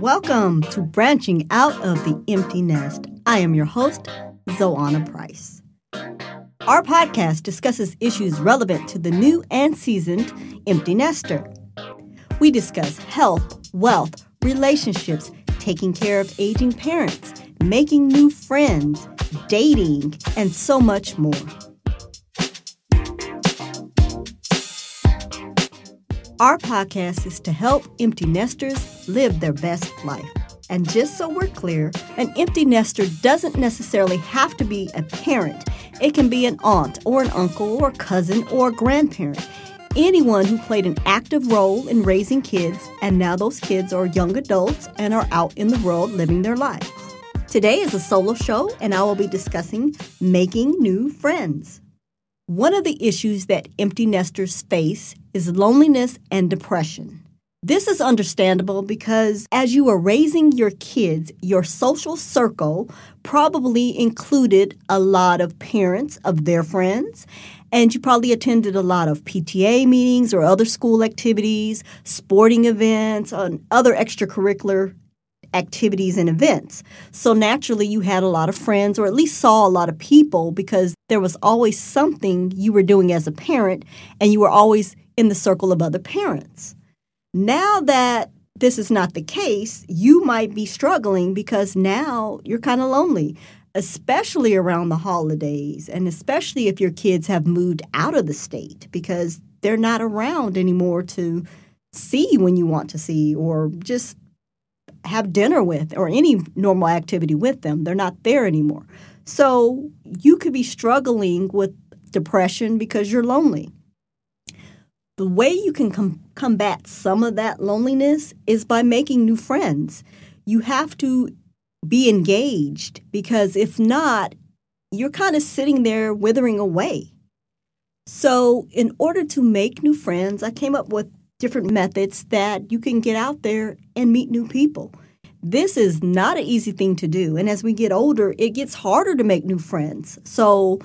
Welcome to Branching Out of the Empty Nest. I am your host, Zoana Price. Our podcast discusses issues relevant to the new and seasoned empty nester. We discuss health, wealth, relationships, taking care of aging parents, making new friends, dating, and so much more. Our podcast is to help empty nesters live their best life. And just so we're clear, an empty nester doesn't necessarily have to be a parent. It can be an aunt or an uncle or cousin or grandparent. Anyone who played an active role in raising kids, and now those kids are young adults and are out in the world living their lives. Today is a solo show, and I will be discussing making new friends. One of the issues that empty nesters face is loneliness and depression. This is understandable because as you are raising your kids, your social circle probably included a lot of parents of their friends, and you probably attended a lot of PTA meetings or other school activities, sporting events, and other extracurricular activities and events. So naturally, you had a lot of friends, or at least saw a lot of people, because there was always something you were doing as a parent, and you were always in the circle of other parents. Now that this is not the case, you might be struggling because now you're kind of lonely, especially around the holidays, and especially if your kids have moved out of the state because they're not around anymore to see when you want to see or just have dinner with or any normal activity with them. They're not there anymore. So you could be struggling with depression because you're lonely. The way you can com- combat some of that loneliness is by making new friends. You have to be engaged because if not, you're kind of sitting there withering away. So, in order to make new friends, I came up with different methods that you can get out there and meet new people. This is not an easy thing to do. And as we get older, it gets harder to make new friends. So,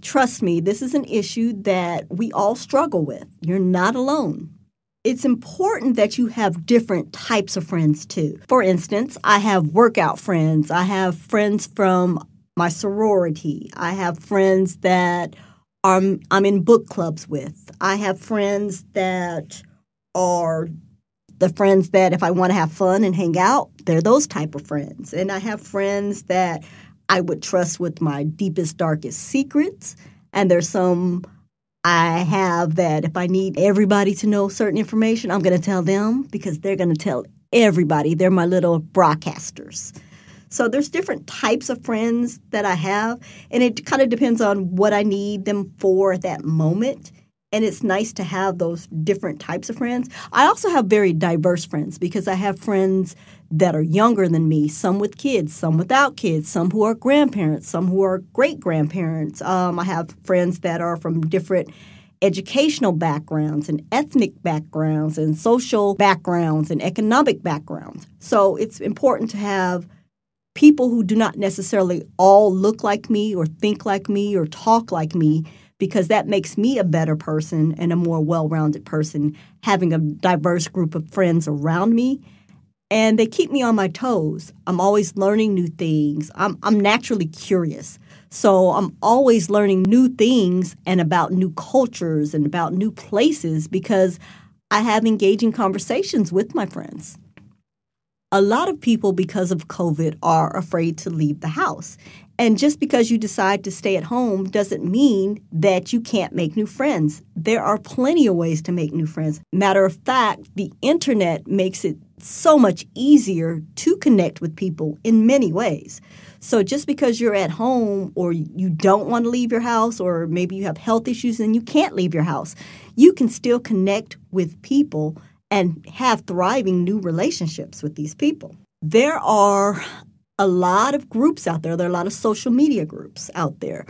trust me, this is an issue that we all struggle with. You're not alone. It's important that you have different types of friends too. For instance, I have workout friends, I have friends from my sorority, I have friends that I'm, I'm in book clubs with, I have friends that are the friends that if I want to have fun and hang out, they're those type of friends. And I have friends that I would trust with my deepest, darkest secrets. And there's some I have that if I need everybody to know certain information, I'm going to tell them because they're going to tell everybody. They're my little broadcasters. So there's different types of friends that I have, and it kind of depends on what I need them for at that moment and it's nice to have those different types of friends. I also have very diverse friends because I have friends that are younger than me, some with kids, some without kids, some who are grandparents, some who are great grandparents. Um, I have friends that are from different educational backgrounds and ethnic backgrounds and social backgrounds and economic backgrounds. So it's important to have people who do not necessarily all look like me or think like me or talk like me because that makes me a better person and a more well rounded person, having a diverse group of friends around me. And they keep me on my toes. I'm always learning new things. I'm, I'm naturally curious. So I'm always learning new things and about new cultures and about new places because I have engaging conversations with my friends. A lot of people, because of COVID, are afraid to leave the house. And just because you decide to stay at home doesn't mean that you can't make new friends. There are plenty of ways to make new friends. Matter of fact, the internet makes it so much easier to connect with people in many ways. So just because you're at home or you don't want to leave your house or maybe you have health issues and you can't leave your house, you can still connect with people and have thriving new relationships with these people. There are a lot of groups out there. There are a lot of social media groups out there.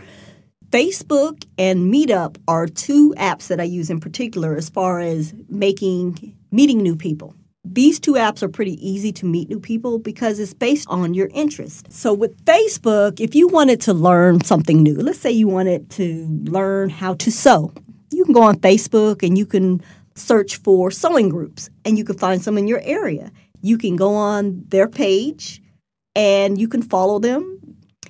Facebook and Meetup are two apps that I use in particular as far as making meeting new people. These two apps are pretty easy to meet new people because it's based on your interest. So with Facebook, if you wanted to learn something new, let's say you wanted to learn how to sew, you can go on Facebook and you can search for sewing groups and you can find some in your area You can go on their page and you can follow them.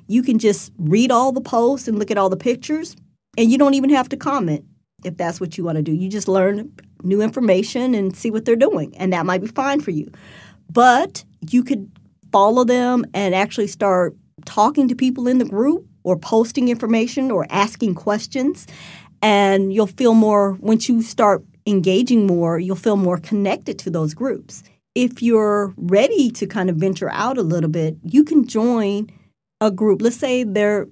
You can just read all the posts and look at all the pictures, and you don't even have to comment if that's what you want to do. You just learn new information and see what they're doing, and that might be fine for you. But you could follow them and actually start talking to people in the group or posting information or asking questions. And you'll feel more, once you start engaging more, you'll feel more connected to those groups. If you're ready to kind of venture out a little bit, you can join a group. Let's say there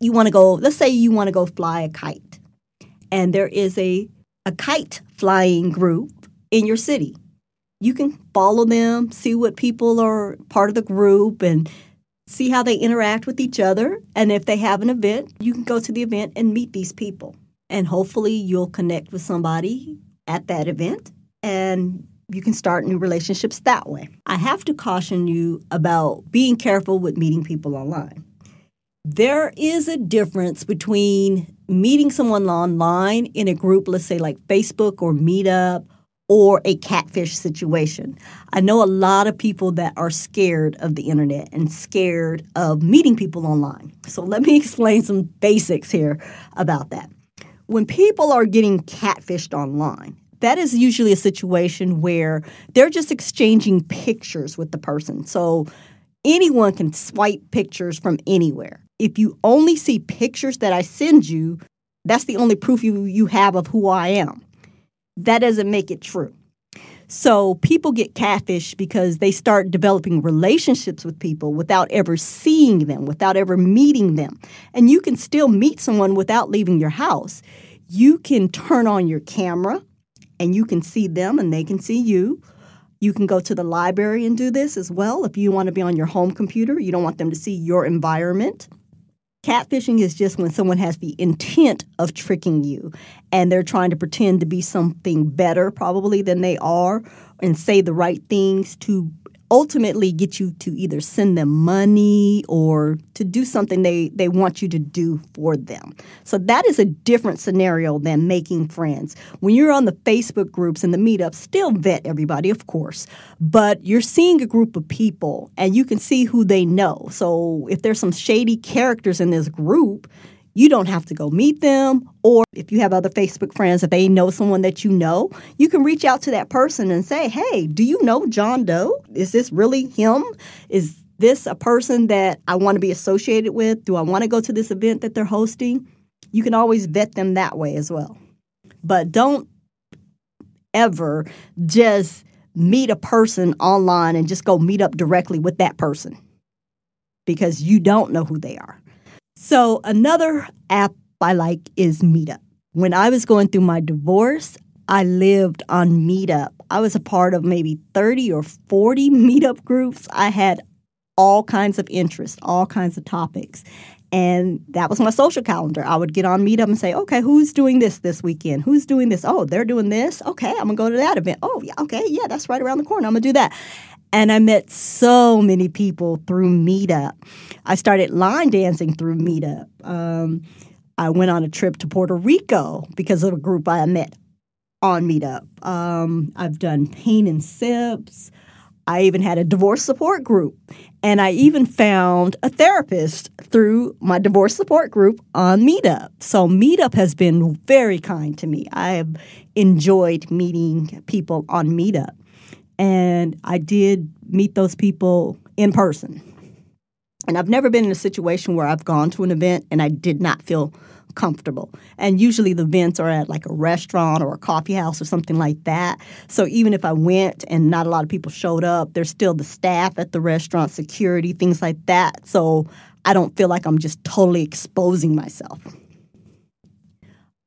you want to go, let's say you want to go fly a kite. And there is a a kite flying group in your city. You can follow them, see what people are part of the group and see how they interact with each other. And if they have an event, you can go to the event and meet these people and hopefully you'll connect with somebody at that event and you can start new relationships that way. I have to caution you about being careful with meeting people online. There is a difference between meeting someone online in a group, let's say like Facebook or Meetup or a catfish situation. I know a lot of people that are scared of the internet and scared of meeting people online. So let me explain some basics here about that when people are getting catfished online, that is usually a situation where they're just exchanging pictures with the person. So anyone can swipe pictures from anywhere. If you only see pictures that I send you, that's the only proof you, you have of who I am. That doesn't make it true. So people get catfished because they start developing relationships with people without ever seeing them, without ever meeting them. And you can still meet someone without leaving your house. You can turn on your camera and you can see them and they can see you. You can go to the library and do this as well if you want to be on your home computer. You don't want them to see your environment. Catfishing is just when someone has the intent of tricking you and they're trying to pretend to be something better, probably, than they are, and say the right things to ultimately get you to either send them money or to do something they, they want you to do for them. So that is a different scenario than making friends. When you're on the Facebook groups and the meetups, still vet everybody, of course, but you're seeing a group of people and you can see who they know. So if there's some shady characters in this group, you don't have to go meet them. Or if you have other Facebook friends, if they know someone that you know, you can reach out to that person and say, hey, do you know John Doe? Is this really him? Is this a person that I want to be associated with? Do I want to go to this event that they're hosting? You can always vet them that way as well. But don't ever just meet a person online and just go meet up directly with that person because you don't know who they are. So, another app I like is Meetup. When I was going through my divorce, I lived on Meetup. I was a part of maybe 30 or 40 Meetup groups. I had all kinds of interests, all kinds of topics. And that was my social calendar. I would get on Meetup and say, okay, who's doing this this weekend? Who's doing this? Oh, they're doing this. Okay, I'm going to go to that event. Oh, yeah, okay, yeah, that's right around the corner. I'm going to do that. And I met so many people through Meetup. I started line dancing through Meetup. Um, I went on a trip to Puerto Rico because of a group I met on Meetup. Um, I've done paint and sips. I even had a divorce support group. And I even found a therapist through my divorce support group on Meetup. So Meetup has been very kind to me. I have enjoyed meeting people on Meetup and I did meet those people in person. And I've never been in a situation where I've gone to an event and I did not feel comfortable. And usually the events are at like a restaurant or a coffee house or something like that. So even if I went and not a lot of people showed up, there's still the staff at the restaurant, security, things like that. So I don't feel like I'm just totally exposing myself.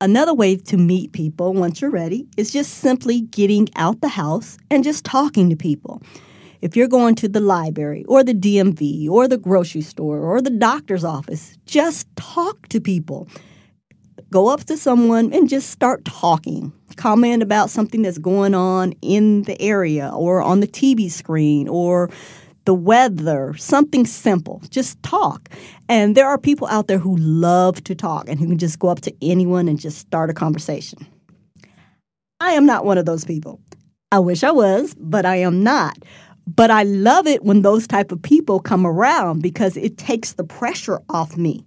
Another way to meet people once you're ready is just simply getting out the house and just talking to people. If you're going to the library or the DMV or the grocery store or the doctor's office, just talk to people. Go up to someone and just start talking. Comment about something that's going on in the area or on the TV screen or the weather, something simple. Just talk. And there are people out there who love to talk and who can just go up to anyone and just start a conversation. I am not one of those people. I wish I was, but I am not. But I love it when those type of people come around because it takes the pressure off me.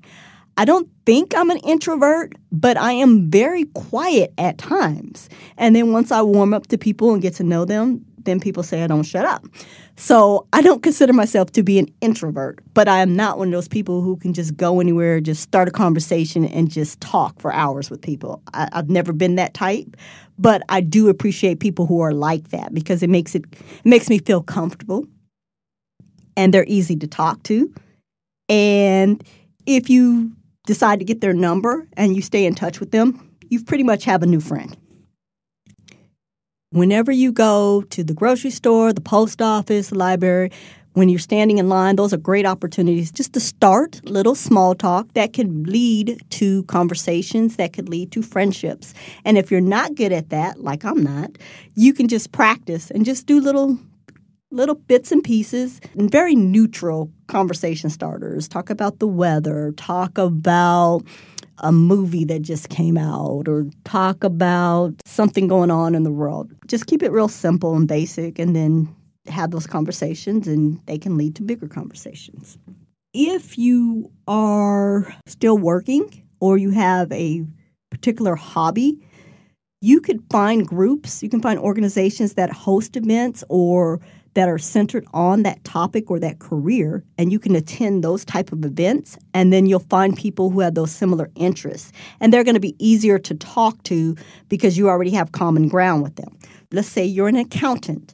I don't think I'm an introvert, but I am very quiet at times. And then once I warm up to people and get to know them, then people say I don't shut up. So I don't consider myself to be an introvert, but I am not one of those people who can just go anywhere, just start a conversation, and just talk for hours with people. I, have never been that type, but I do appreciate people who are like that because it makes it, it makes me feel comfortable, and they're easy to talk to, and if you decide to get their number and you stay in touch with them, you pretty much have a new friend. Whenever you go to the grocery store, the post office, the library, when you're standing in line, those are great opportunities just to start little small talk that can lead to conversations, that could lead to friendships. And if you're not good at that, like I'm not, you can just practice and just do little little bits and pieces and very neutral conversation starters. Talk about the weather, talk about a movie that just came out, or talk about something going on in the world. Just keep it real simple and basic, and then have those conversations, and they can lead to bigger conversations. If you are still working or you have a particular hobby, you could find groups, you can find organizations that host events or that are centered on that topic or that career and you can attend those type of events and then you'll find people who have those similar interests. And they're going to be easier to talk to because you already have common ground with them. Let's say you're an accountant.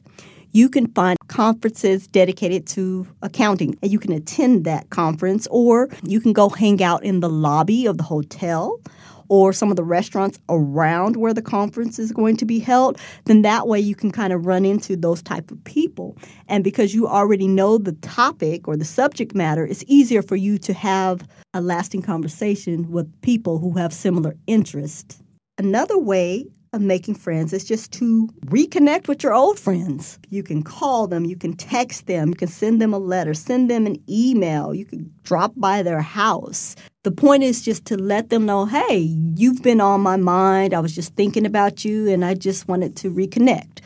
You can find conferences dedicated to accounting and you can attend that conference or you can go hang out in the lobby of the hotel or some of the restaurants around where the conference is going to be held, then that way you can kind of run into those type of people. And because you already know the topic or the subject matter, it's easier for you to have a lasting conversation with people who have similar interests. Another way of making friends is just to reconnect with your old friends. You can call them, you can text them, you can send them a letter, send them an email, you can drop by their house. The point is just to let them know hey, you've been on my mind. I was just thinking about you and I just wanted to reconnect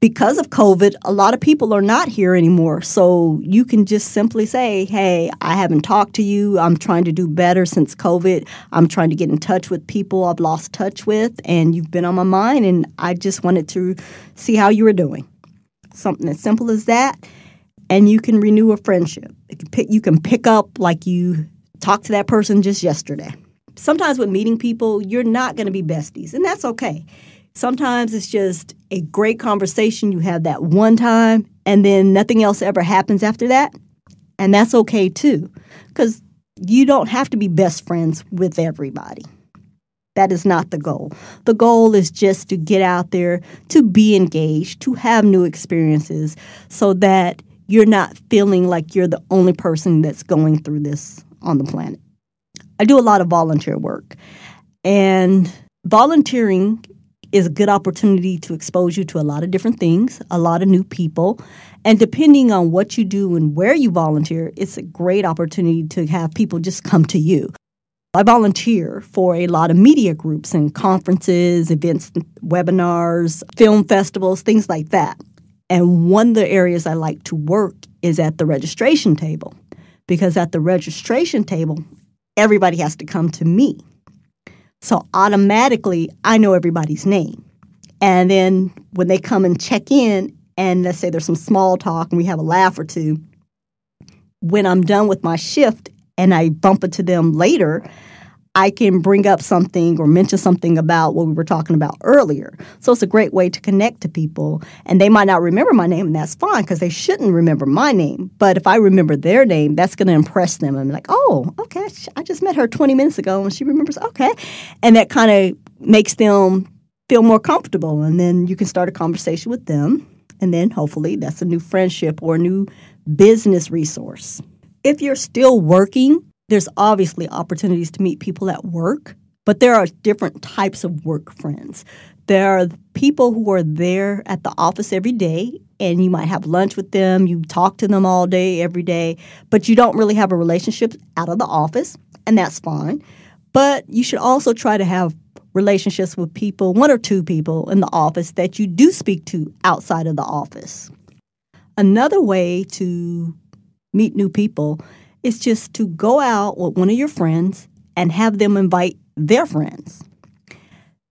because of COVID, a lot of people are not here anymore. So you can just simply say, hey, I haven't talked to you. I'm trying to do better since COVID. I'm trying to get in touch with people I've lost touch with, and you've been on my mind, and I just wanted to see how you were doing. Something as simple as that. And you can renew a friendship. You can pick up like you talked to that person just yesterday. Sometimes with meeting people, you're not going to be besties, and that's okay Sometimes it's just a great conversation you have that one time, and then nothing else ever happens after that. And that's okay too, because you don't have to be best friends with everybody. That is not the goal. The goal is just to get out there, to be engaged, to have new experiences so that you're not feeling like you're the only person that's going through this on the planet. I do a lot of volunteer work, and volunteering is a good opportunity to expose you to a lot of different things, a lot of new people. And depending on what you do and where you volunteer, it's a great opportunity to have people just come to you. I volunteer for a lot of media groups and conferences, events, webinars, film festivals, things like that. And one of the areas I like to work is at the registration table because at the registration table, everybody has to come to me so automatically, I know everybody's name. And then when they come and check in, and let's say there's some small talk and we have a laugh or two, when I'm done with my shift and I bump into them later, I can bring up something or mention something about what we were talking about earlier. So it's a great way to connect to people. And they might not remember my name, and that's fine because they shouldn't remember my name. But if I remember their name, that's going to impress them. I'm like, oh, okay, I just met her 20 minutes ago and she remembers, okay. And that kind of makes them feel more comfortable. And then you can start a conversation with them. And then hopefully that's a new friendship or a new business resource. If you're still working, there's obviously opportunities to meet people at work, but there are different types of work friends. There are people who are there at the office every day, and you might have lunch with them, you talk to them all day, every day, but you don't really have a relationship out of the office, and that's fine. But you should also try to have relationships with people, one or two people in the office that you do speak to outside of the office. Another way to meet new people is just to go out with one of your friends and have them invite their friends.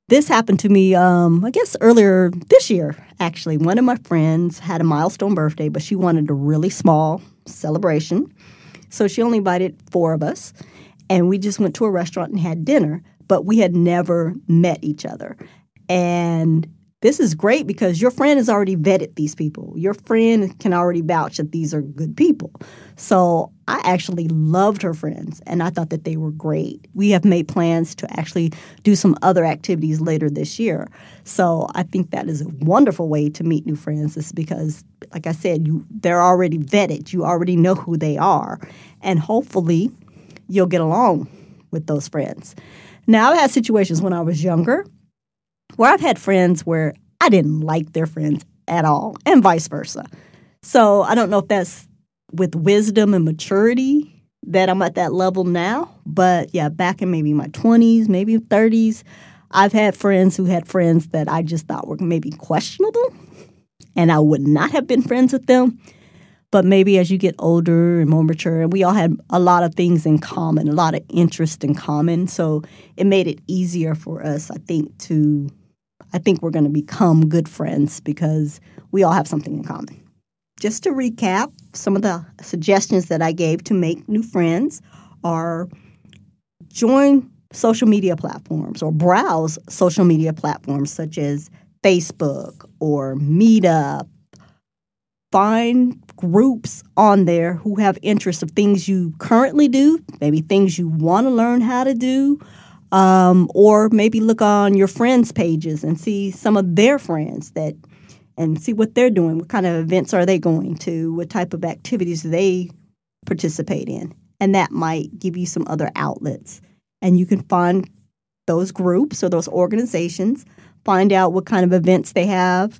This happened to me, um, I guess, earlier this year, actually. One of my friends had a milestone birthday, but she wanted a really small celebration. So she only invited four of us, and we just went to a restaurant and had dinner, but we had never met each other. And this is great because your friend has already vetted these people. Your friend can already vouch that these are good people. So I actually loved her friends and I thought that they were great. We have made plans to actually do some other activities later this year. So I think that is a wonderful way to meet new friends is because like I said, you they're already vetted. You already know who they are. And hopefully you'll get along with those friends. Now I've had situations when I was younger where I've had friends where I didn't like their friends at all, and vice versa. So I don't know if that's with wisdom and maturity that I'm at that level now. But yeah, back in maybe my 20s, maybe 30s, I've had friends who had friends that I just thought were maybe questionable, and I would not have been friends with them. But maybe as you get older and more mature, and we all had a lot of things in common, a lot of interest in common. So it made it easier for us, I think, to I think we're going to become good friends because we all have something in common. Just to recap, some of the suggestions that I gave to make new friends are join social media platforms or browse social media platforms such as Facebook or Meetup. Find groups on there who have interests of things you currently do, maybe things you want to learn how to do, um, or maybe look on your friends' pages and see some of their friends that and see what they're doing. What kind of events are they going to? What type of activities they participate in? And that might give you some other outlets. And you can find those groups or those organizations, find out what kind of events they have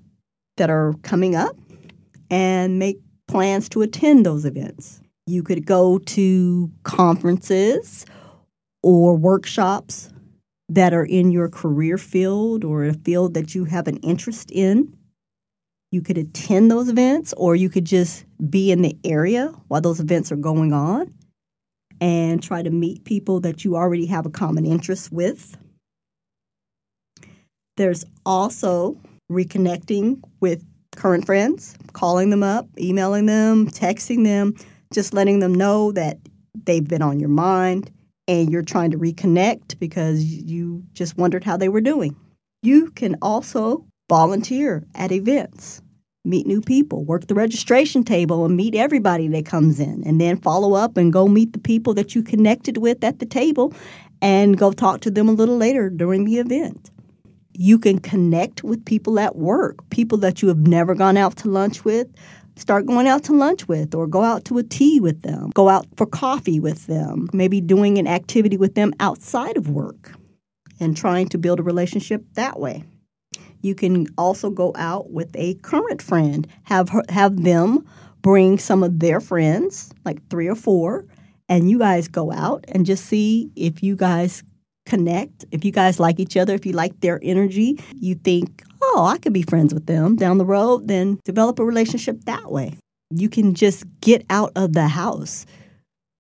that are coming up, and make plans to attend those events. You could go to conferences or workshops that are in your career field or a field that you have an interest in. You could attend those events or you could just be in the area while those events are going on and try to meet people that you already have a common interest with. There's also reconnecting with current friends, calling them up, emailing them, texting them, just letting them know that they've been on your mind and you're trying to reconnect because you just wondered how they were doing. You can also volunteer at events, meet new people, work the registration table and meet everybody that comes in, and then follow up and go meet the people that you connected with at the table and go talk to them a little later during the event. You can connect with people at work, people that you have never gone out to lunch with, start going out to lunch with or go out to a tea with them, go out for coffee with them, maybe doing an activity with them outside of work and trying to build a relationship that way. You can also go out with a current friend, have her, have them bring some of their friends, like 3 or 4, and you guys go out and just see if you guys connect, if you guys like each other, if you like their energy, you think, oh, I could be friends with them down the road, then develop a relationship that way. You can just get out of the house.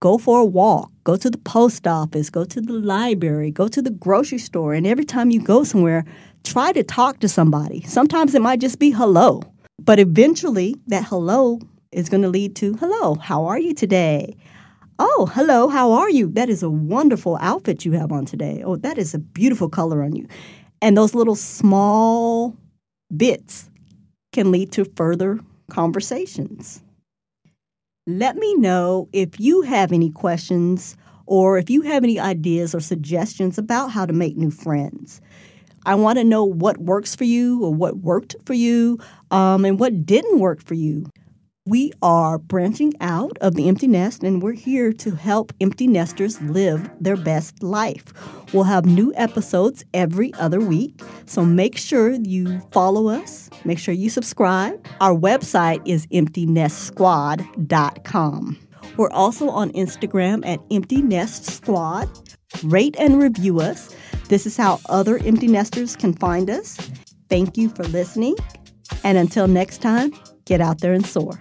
Go for a walk, go to the post office, go to the library, go to the grocery store. And every time you go somewhere, try to talk to somebody. Sometimes it might just be hello, but eventually that hello is going to lead to hello, how are you today? Oh, hello, how are you? That is a wonderful outfit you have on today. Oh, that is a beautiful color on you. And those little small bits can lead to further conversations. Let me know if you have any questions or if you have any ideas or suggestions about how to make new friends. I want to know what works for you or what worked for you um, and what didn't work for you. We are branching out of the empty nest and we're here to help empty nesters live their best life. We'll have new episodes every other week, so make sure you follow us, make sure you subscribe. Our website is emptynestsquad.com. We're also on Instagram at Empty Nest Squad. Rate and review us. This is how other empty nesters can find us. Thank you for listening. And until next time, get out there and soar.